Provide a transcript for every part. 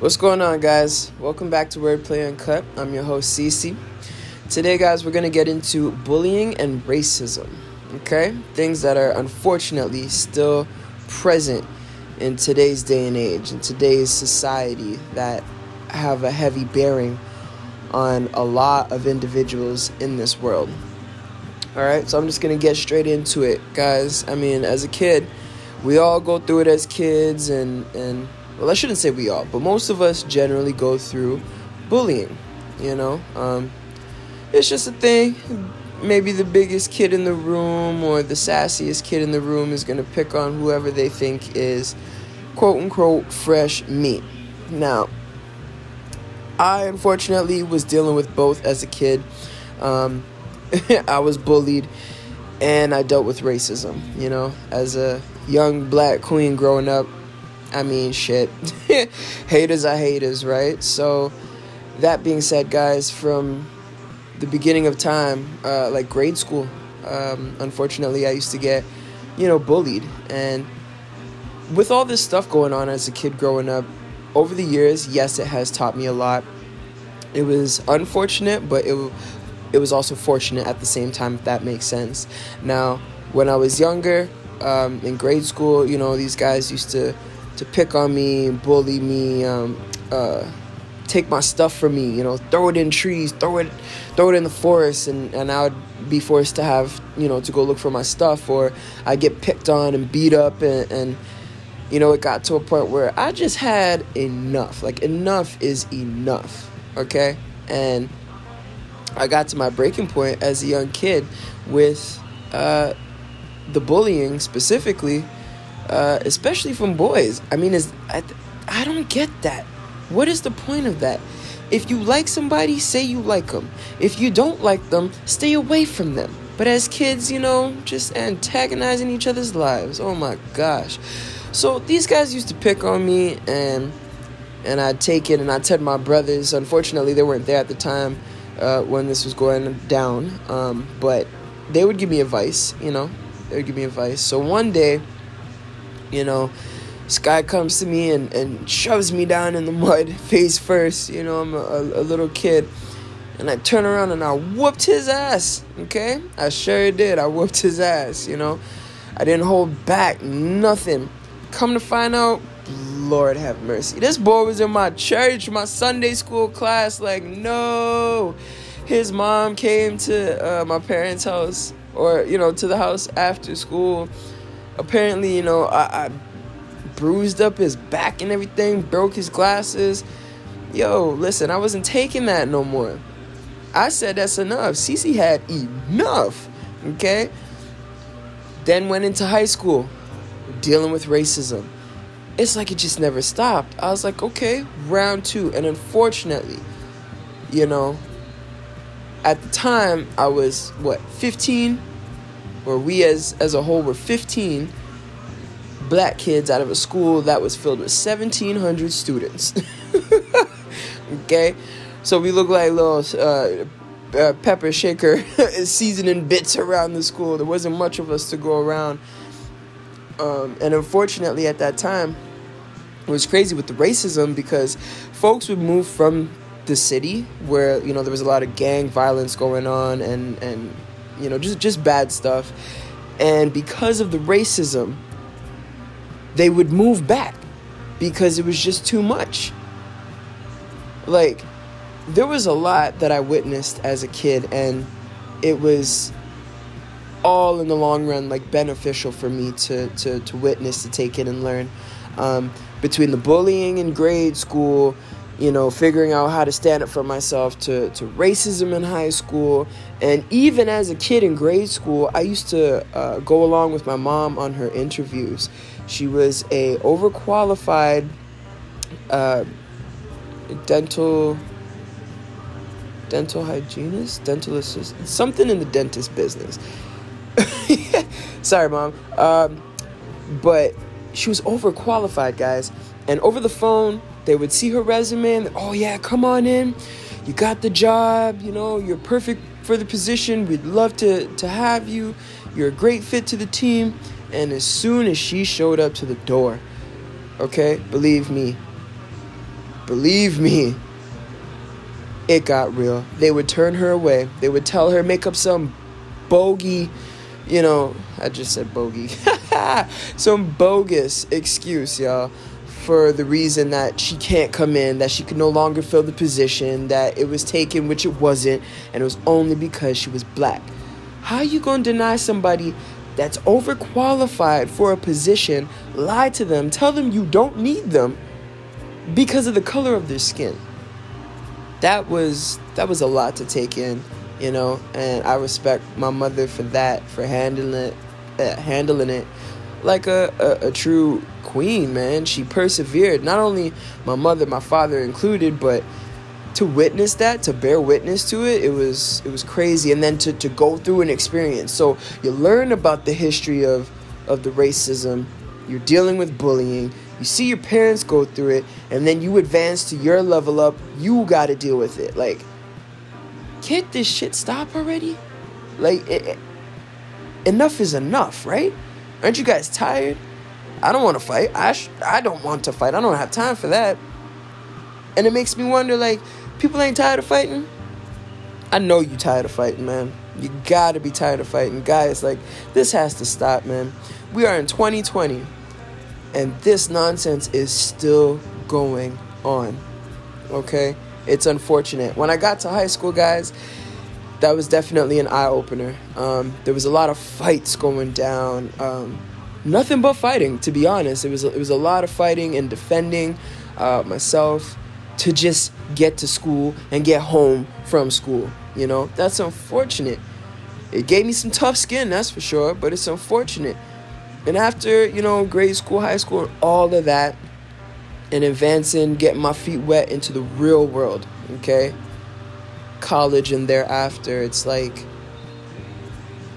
What's going on, guys? Welcome back to Wordplay Uncut. I'm your host, Cece. Today, guys, we're going to get into bullying and racism. Okay? Things that are unfortunately still present in today's day and age, in today's society, that have a heavy bearing on a lot of individuals in this world. All right, so I'm just going to get straight into it, guys. I mean, as a kid, we all go through it as kids, and, and well, I shouldn't say we all, but most of us generally go through bullying, you know? Um, it's just a thing. Maybe the biggest kid in the room or the sassiest kid in the room is going to pick on whoever they think is quote unquote fresh meat. Now, I unfortunately was dealing with both as a kid. Um, I was bullied and I dealt with racism, you know, as a young black queen growing up. I mean, shit. haters are haters, right? So, that being said, guys, from the beginning of time, uh, like grade school, um, unfortunately, I used to get, you know, bullied. And with all this stuff going on as a kid growing up, over the years, yes, it has taught me a lot. It was unfortunate, but it it was also fortunate at the same time, if that makes sense. Now, when I was younger, um, in grade school, you know, these guys used to, to pick on me, bully me, um, uh, take my stuff from me, you know, throw it in trees, throw it, throw it in the forest, and, and I would be forced to have, you know, to go look for my stuff, or I get picked on and beat up, and, and you know, it got to a point where I just had enough. Like, enough is enough, okay? And I got to my breaking point as a young kid with uh, the bullying specifically, uh, especially from boys. I mean, is I, I don't get that. What is the point of that? If you like somebody, say you like them. If you don't like them, stay away from them. But as kids, you know, just antagonizing each other's lives. Oh my gosh. So these guys used to pick on me and and I'd take it and I'd tell my brothers. Unfortunately, they weren't there at the time uh, when this was going down. Um, but they would give me advice, you know. They would give me advice. So one day, you know, this guy comes to me and, and shoves me down in the mud face first. You know, I'm a, a, little kid. And I turn around and I whooped his ass. Okay? I sure did. I whooped his ass, you know. I didn't hold back nothing. Come to find out, Lord have mercy. This boy was in my church, my Sunday school class. Like, no. His mom came to uh, my parents' house, or, you know, to the house after school. Apparently, you know, I, I bruised up his back and everything, broke his glasses. Yo, listen, I wasn't taking that no more. I said that's enough. Cece had enough. Okay? Then went into high school, dealing with racism it's like it just never stopped. I was like, okay, round two. And unfortunately, you know, at the time I was what, 15? Or we as as a whole were 15 black kids out of a school that was filled with 1700 students. okay? So we look like little uh, uh, pepper shaker seasoning bits around the school. There wasn't much of us to go around. Um, and unfortunately, at that time, it was crazy with the racism because folks would move from the city where you know there was a lot of gang violence going on and and you know just just bad stuff. And because of the racism they would move back because it was just too much. Like there was a lot that I witnessed as a kid and it was all in the long run like beneficial for me to to to witness to take in and learn. Um, between the bullying in grade school, you know, figuring out how to stand up for myself to, to racism in high school. And even as a kid in grade school, I used to uh, go along with my mom on her interviews. She was a overqualified uh, dental dental hygienist, dental assistant, something in the dentist business. Sorry, mom. Um, but she was overqualified, guys. And over the phone, they would see her resume and, oh, yeah, come on in. You got the job. You know, you're perfect for the position. We'd love to, to have you. You're a great fit to the team. And as soon as she showed up to the door, okay, believe me, believe me, it got real. They would turn her away. They would tell her, make up some bogey, you know, I just said bogey, some bogus excuse, y'all, for the reason that she can't come in, that she could no longer fill the position, that it was taken, which it wasn't, and it was only because she was black. How you gonna deny somebody that's overqualified for a position, lie to them, tell them you don't need them because of the color of their skin? That was that was a lot to take in you know, and I respect my mother for that, for handling it, uh, handling it like a, a, a true queen, man. She persevered. Not only my mother, my father included, but to witness that, to bear witness to it, it was it was crazy. And then to, to go through an experience. So you learn about the history of of the racism. You're dealing with bullying. You see your parents go through it, and then you advance to your level up. You got to deal with it. Like can't this shit stop already? Like, it, it, enough is enough, right? Aren't you guys tired? I don't want to fight. I sh- I don't want to fight. I don't have time for that. And it makes me wonder, like, people ain't tired of fighting. I know you tired of fighting, man. You gotta be tired of fighting, guys. Like, this has to stop, man. We are in 2020, and this nonsense is still going on. Okay it's unfortunate. When I got to high school, guys, that was definitely an eye opener. Um, there was a lot of fights going down. Um, nothing but fighting, to be honest. It was it was a lot of fighting and defending uh, myself to just get to school and get home from school. You know, that's unfortunate. It gave me some tough skin, that's for sure, but it's unfortunate. And after, you know, grade school, high school, and all of that, and advancing, getting my feet wet into the real world, okay? College and thereafter, it's like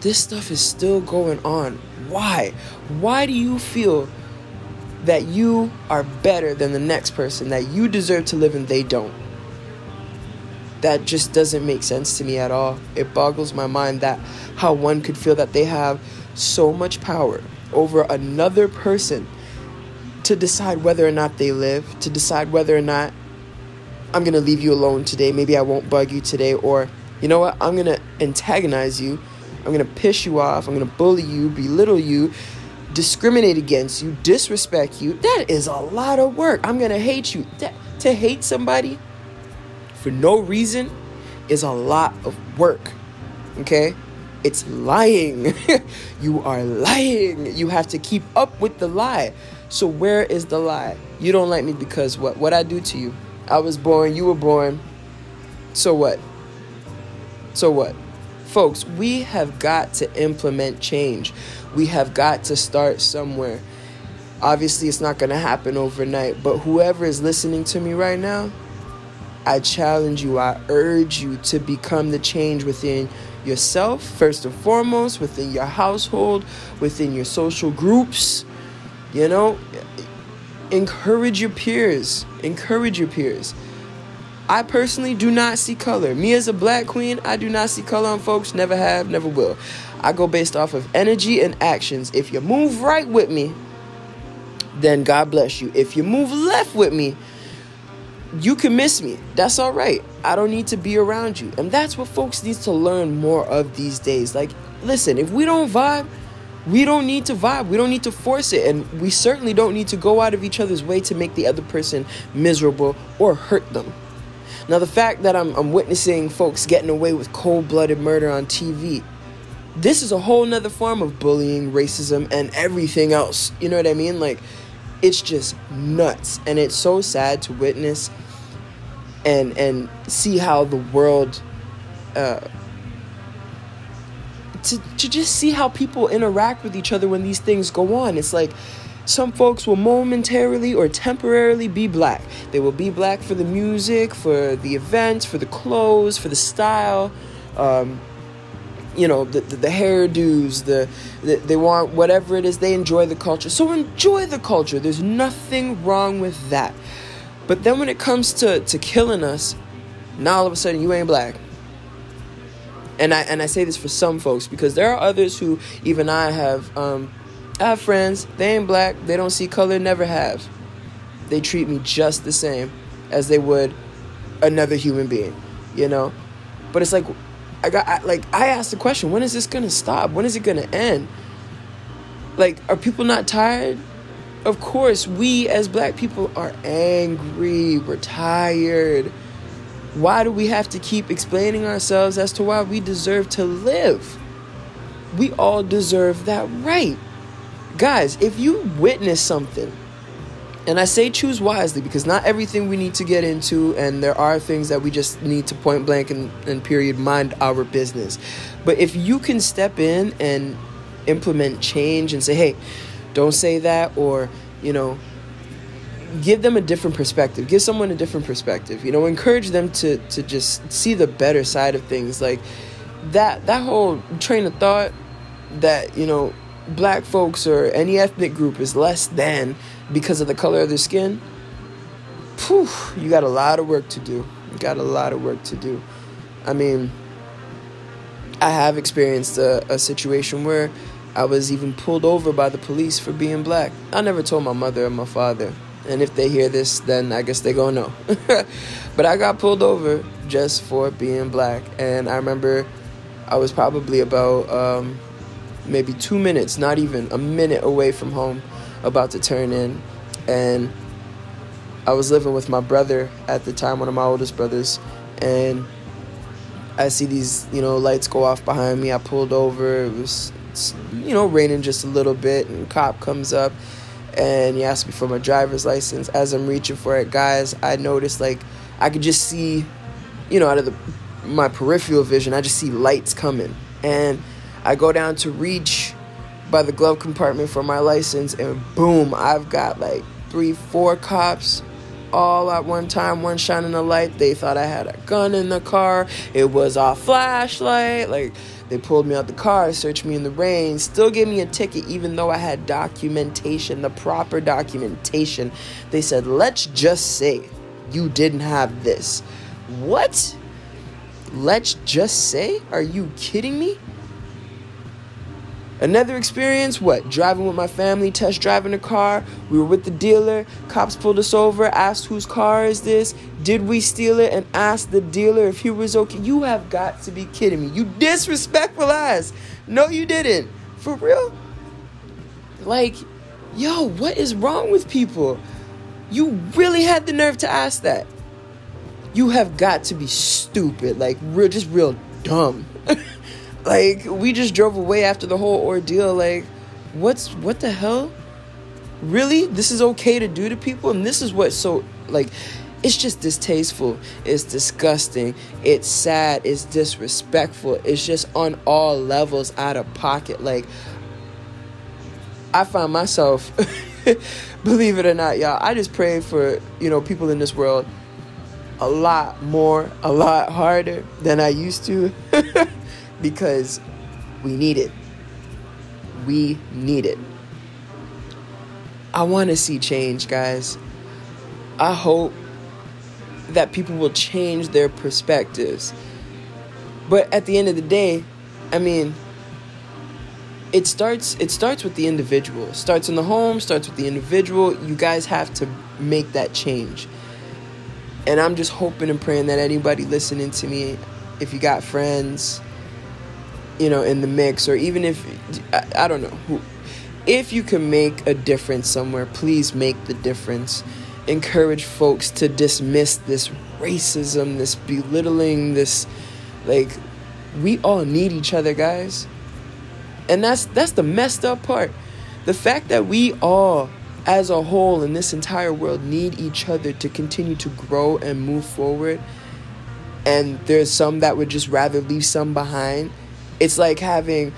this stuff is still going on. Why? Why do you feel that you are better than the next person, that you deserve to live and they don't? That just doesn't make sense to me at all. It boggles my mind that how one could feel that they have so much power over another person to decide whether or not they live, to decide whether or not I'm going to leave you alone today. Maybe I won't bug you today. Or, you know what? I'm going to antagonize you. I'm going to piss you off. I'm going to bully you, belittle you, discriminate against you, disrespect you. That is a lot of work. I'm going to hate you. That, to hate somebody for no reason is a lot of work. Okay? It's lying. you are lying. You have to keep up with the lie. So where is the lie? You don't like me because what? What I do to you? I was born, you were born. So what? So what? Folks, we have got to implement change. We have got to start somewhere. Obviously, it's not going to happen overnight, but whoever is listening to me right now, I challenge you, I urge you to become the change within yourself, first and foremost, within your household, within your social groups, you know, encourage your peers. Encourage your peers. I personally do not see color. Me as a black queen, I do not see color on folks. Never have, never will. I go based off of energy and actions. If you move right with me, then God bless you. If you move left with me, you can miss me. That's all right. I don't need to be around you. And that's what folks need to learn more of these days. Like, listen, if we don't vibe, we don't need to vibe. We don't need to force it. And we certainly don't need to go out of each other's way to make the other person miserable or hurt them. Now, the fact that I'm, I'm witnessing folks getting away with cold blooded murder on TV, this is a whole nother form of bullying, racism, and everything else. You know what I mean? Like, it's just nuts. And it's so sad to witness and and see how the world uh, to, to just see how people interact with each other when these things go on. It's like some folks will momentarily or temporarily be black. They will be black for the music, for the events, for the clothes, for the style. Um, you know the, the, the hairdos the, the they want whatever it is they enjoy the culture so enjoy the culture there's nothing wrong with that but then when it comes to to killing us now all of a sudden you ain't black and I and I say this for some folks because there are others who even I have um, I have friends. They ain't black. They don't see color. Never have. They treat me just the same. as they would another human being, you know? But it's like, I got, I, like, I asked the question, when is this gonna stop? When is it gonna end? Like, are people not tired? Of course, we as black people are angry. We're tired. Why do we have to keep explaining ourselves as to why we deserve to live? We all deserve that right. Guys, if you witness something, and I say choose wisely because not everything we need to get into, and there are things that we just need to point blank and, and period mind our business. But if you can step in and implement change and say, hey, don't say that, or, you know, give them a different perspective give someone a different perspective you know encourage them to to just see the better side of things like that that whole train of thought that you know black folks or any ethnic group is less than because of the color of their skin Whew, you got a lot of work to do you got a lot of work to do i mean i have experienced a, a situation where I was even pulled over by the police for being black. I never told my mother or my father. And if they hear this, then I guess they gonna know. but I got pulled over just for being black. And I remember I was probably about um, maybe two minutes, not even a minute away from home, about to turn in. And I was living with my brother at the time, one of my oldest brothers. And I see these, you know, lights go off behind me. I pulled over. It was you know raining just a little bit and cop comes up and he asked me for my driver's license as i'm reaching for it guys i noticed like i could just see you know out of the my peripheral vision i just see lights coming and i go down to reach by the glove compartment for my license and boom i've got like three four cops all at one time, one shining a light. They thought I had a gun in the car. It was a flashlight. Like, they pulled me out the car, searched me in the rain, still gave me a ticket, even though I had documentation, the proper documentation. They said, let's just say you didn't have this. What? Let's just say? Are you kidding me? Another experience, what? Driving with my family, test driving a car. We were with the dealer. Cops pulled us over, asked whose car is this? Did we steal it? And asked the dealer if he was okay. You have got to be kidding me. You disrespectful ass. No, you didn't. For real? Like, yo, what is wrong with people? You really had the nerve to ask that. You have got to be stupid. Like, real, just real dumb. Like we just drove away after the whole ordeal. Like, what's what the hell? Really? This is okay to do to people? And this is what so like it's just distasteful. It's disgusting. It's sad. It's disrespectful. It's just on all levels out of pocket. Like I find myself believe it or not, y'all, I just pray for, you know, people in this world a lot more, a lot harder than I used to. because we need it. We need it. I want to see change, guys. I hope that people will change their perspectives. But at the end of the day, I mean, it starts it starts with the individual. It starts in the home, starts with the individual. You guys have to make that change. And I'm just hoping and praying that anybody listening to me, if you got friends, you know, in the mix, or even if I, I don't know if you can make a difference somewhere, please make the difference. Encourage folks to dismiss this racism, this belittling, this like we all need each other, guys. And that's that's the messed up part. The fact that we all as a whole in this entire world need each other to continue to grow and move forward. And there's some that would just rather leave some behind it's like having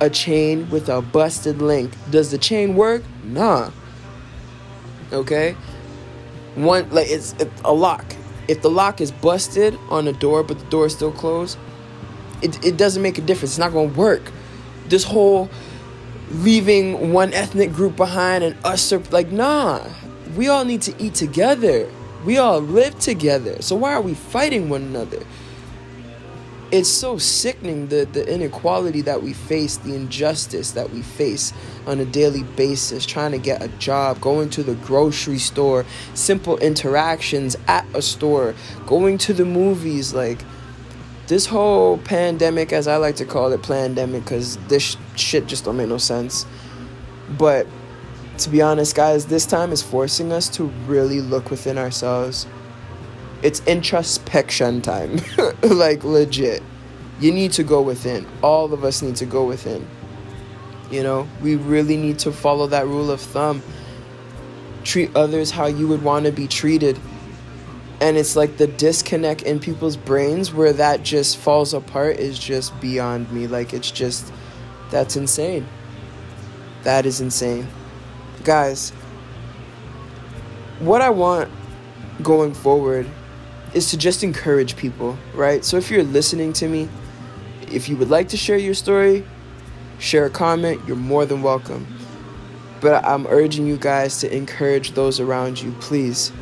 a chain with a busted link. Does the chain work? Nah. Okay? One like it's, it's a lock. If the lock is busted on a door but the door is still closed, it, it doesn't make a difference. It's not going to work. This whole leaving one ethnic group behind and us are like nah. We all need to eat together. We all live together. So why are we fighting one another? It's so sickening the, the inequality that we face, the injustice that we face on a daily basis, trying to get a job, going to the grocery store, simple interactions at a store, going to the movies. Like, this whole pandemic, as I like to call it, pandemic, because this shit just don't make no sense. But to be honest, guys, this time is forcing us to really look within ourselves it's introspection time. like legit. You need to go within. All of us need to go within. You know, we really need to follow that rule of thumb. Treat others how you would want to be treated. And it's like the disconnect in people's brains where that just falls apart is just beyond me. Like, it's just, that's insane. That is insane. Guys, what I want going forward is to just encourage people, right? So if you're listening to me, if you would like to share your story, share a comment, you're more than welcome. But I'm urging you guys to encourage those around you, please.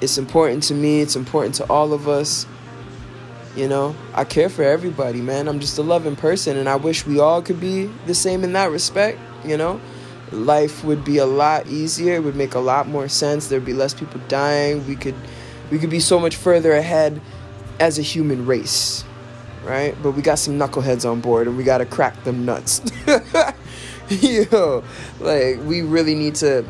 It's important to me, it's important to all of us. You know, I care for everybody, man. I'm just a loving person, and I wish we all could be the same in that respect, you know? Life would be a lot easier, it would make a lot more sense. There'd be less people dying. We could we could be so much further ahead as a human race, right? But we got some knuckleheads on board and we got to crack them nuts. Yo, like we really need to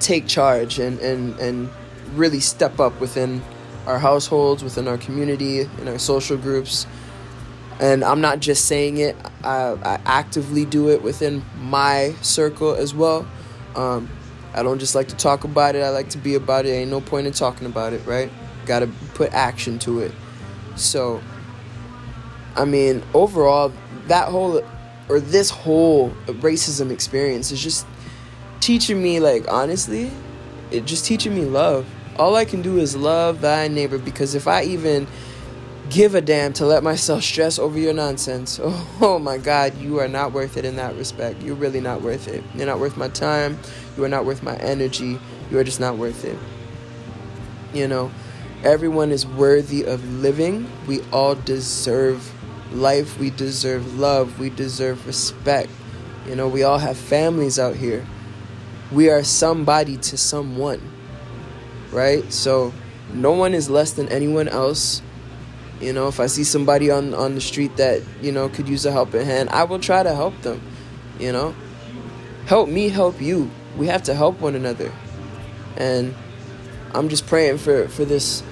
take charge and, and, and really step up within our households, within our community, in our social groups. And I'm not just saying it, I, I actively do it within my circle as well. Um, I don't just like to talk about it, I like to be about it. Ain't no point in talking about it, right? Got to put action to it. So, I mean, overall, that whole or this whole racism experience is just teaching me, like, honestly, it just teaching me love. All I can do is love thy neighbor because if I even give a damn to let myself stress over your nonsense. Oh, oh, my God, you are not worth it in that respect. You're really not worth it. You're not worth my time. You are not worth my energy. You are just not worth it. You know, everyone is worthy of living. We all deserve life. We deserve love. We deserve respect. You know, we all have families out here. We are somebody to someone, right? So, no one is less than anyone else you know, if I see somebody on on the street that you know could use a helping hand, I will try to help them. You know, help me, help you. We have to help one another, and I'm just praying for for this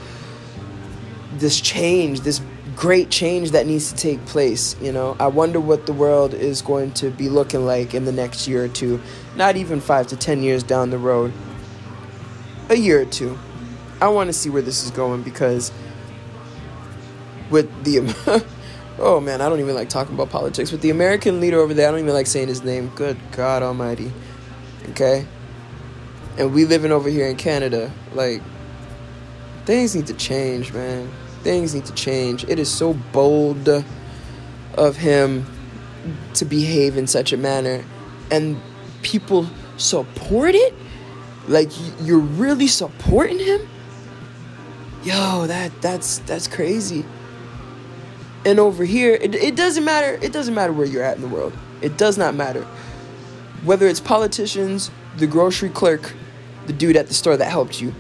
this change, this great change that needs to take place. You know, I wonder what the world is going to be looking like in the next year or two, not even five to ten years down the road, a year or two. I want to see where this is going because with the oh man, I don't even like talking about politics. With the American leader over there, I don't even like saying his name. Good God Almighty. Okay, and we living over here in Canada. Like things need to change, man. Things need to change. It is so bold of him to behave in such a manner, and people support it. Like you're really supporting him. Yo, that that's that's crazy. And over here, it, it doesn't matter. It doesn't matter where you're at in the world. It does not matter. Whether it's politicians, the grocery clerk, the dude at the store that helped you.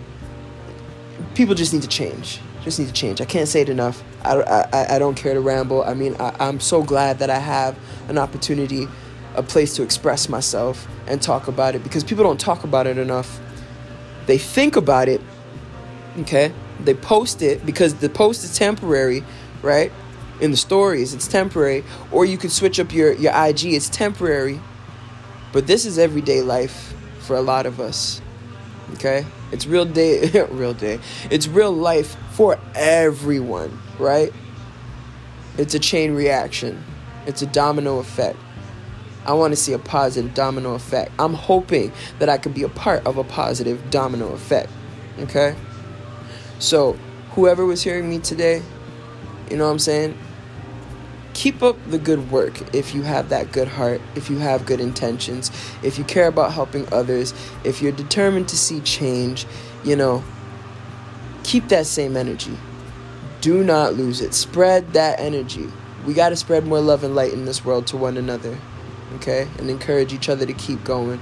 People just need to change. Just need to change. I can't say it enough. I, I, I don't care to ramble. I mean, I, I'm so glad that I have an opportunity, a place to express myself and talk about it because people don't talk about it enough. They think about it, okay? They post it because the post is temporary, right? In the stories, it's temporary. Or you could switch up your, your IG, it's temporary. But this is everyday life for a lot of us. Okay? It's real day real day. It's real life for everyone, right? It's a chain reaction. It's a domino effect. I want to see a positive domino effect. I'm hoping that I could be a part of a positive domino effect. Okay? So, whoever was hearing me today, you know what I'm saying? Keep up the good work if you have that good heart, if you have good intentions, if you care about helping others, if you're determined to see change, you know, keep that same energy. Do not lose it. Spread that energy. We got to spread more love and light in this world to one another. Okay? And encourage each other to keep going.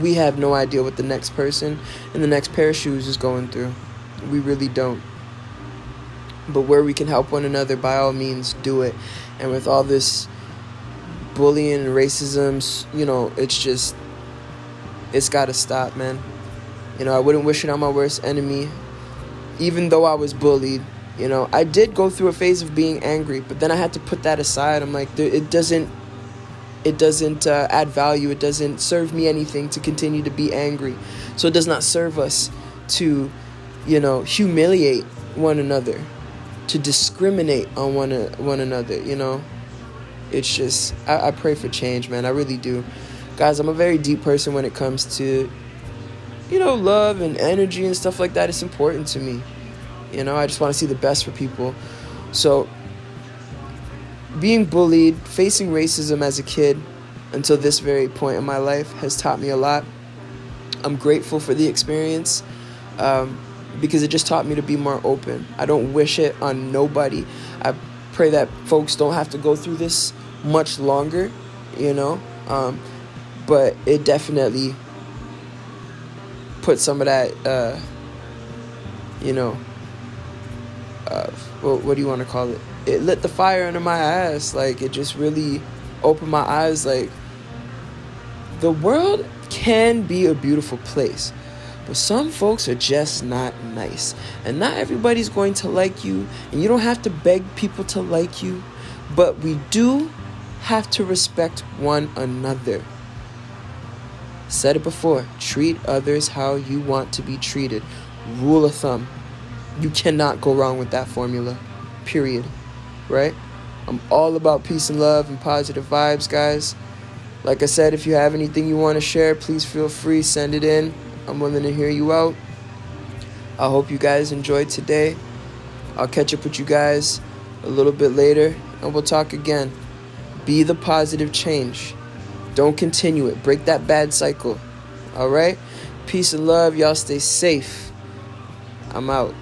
We have no idea what the next person in the next pair of shoes is going through. We really don't. But where we can help one another, by all means, do it. And with all this bullying racism, you know, it's just, it's got to stop, man. You know, I wouldn't wish it on my worst enemy. Even though I was bullied, you know, I did go through a phase of being angry, but then I had to put that aside. I'm like, it doesn't, it doesn't uh, add value. It doesn't serve me anything to continue to be angry. So it does not serve us to, you know, humiliate one another, to discriminate on one one another. You know, it's just I, I pray for change, man. I really do, guys. I'm a very deep person when it comes to you know, love and energy and stuff like that. It's important to me. You know, I just want to see the best for people. So, being bullied, facing racism as a kid until this very point in my life has taught me a lot. I'm grateful for the experience um, because it just taught me to be more open. I don't wish it on nobody. I pray that folks don't have to go through this much longer, you know. Um, but it definitely put some of that, uh, you know, uh, what, what do you want to call it? It lit the fire under my ass. Like, it just really opened my eyes. Like, the world can be a beautiful place, but some folks are just not nice. And not everybody's going to like you, and you don't have to beg people to like you, but we do have to respect one another. Said it before treat others how you want to be treated. Rule of thumb. You cannot go wrong with that formula. Period. Right? I'm all about peace and love and positive vibes, guys. Like I said, if you have anything you want to share, please feel free, send it in. I'm willing to hear you out. I hope you guys enjoyed today. I'll catch up with you guys a little bit later and we'll talk again. Be the positive change. Don't continue it. Break that bad cycle. All right? Peace and love. Y'all stay safe. I'm out.